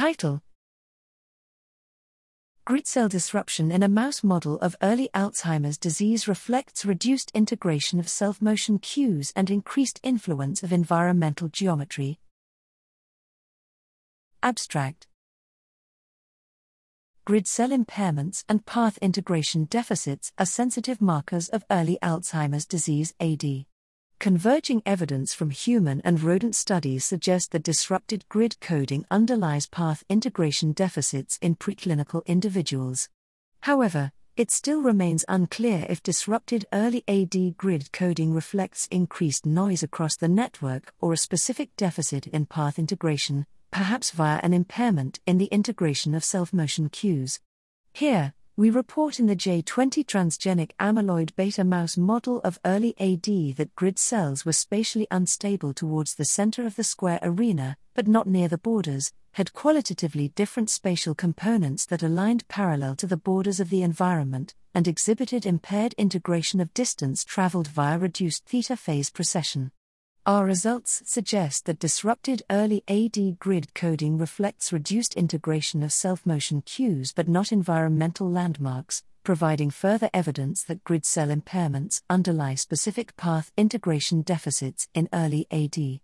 Title Grid cell disruption in a mouse model of early Alzheimer's disease reflects reduced integration of self motion cues and increased influence of environmental geometry. Abstract Grid cell impairments and path integration deficits are sensitive markers of early Alzheimer's disease AD. Converging evidence from human and rodent studies suggest that disrupted grid coding underlies path integration deficits in preclinical individuals. However, it still remains unclear if disrupted early AD grid coding reflects increased noise across the network or a specific deficit in path integration, perhaps via an impairment in the integration of self motion cues. Here, we report in the J20 transgenic amyloid beta mouse model of early AD that grid cells were spatially unstable towards the center of the square arena, but not near the borders, had qualitatively different spatial components that aligned parallel to the borders of the environment, and exhibited impaired integration of distance traveled via reduced theta phase precession. Our results suggest that disrupted early AD grid coding reflects reduced integration of self motion cues but not environmental landmarks, providing further evidence that grid cell impairments underlie specific path integration deficits in early AD.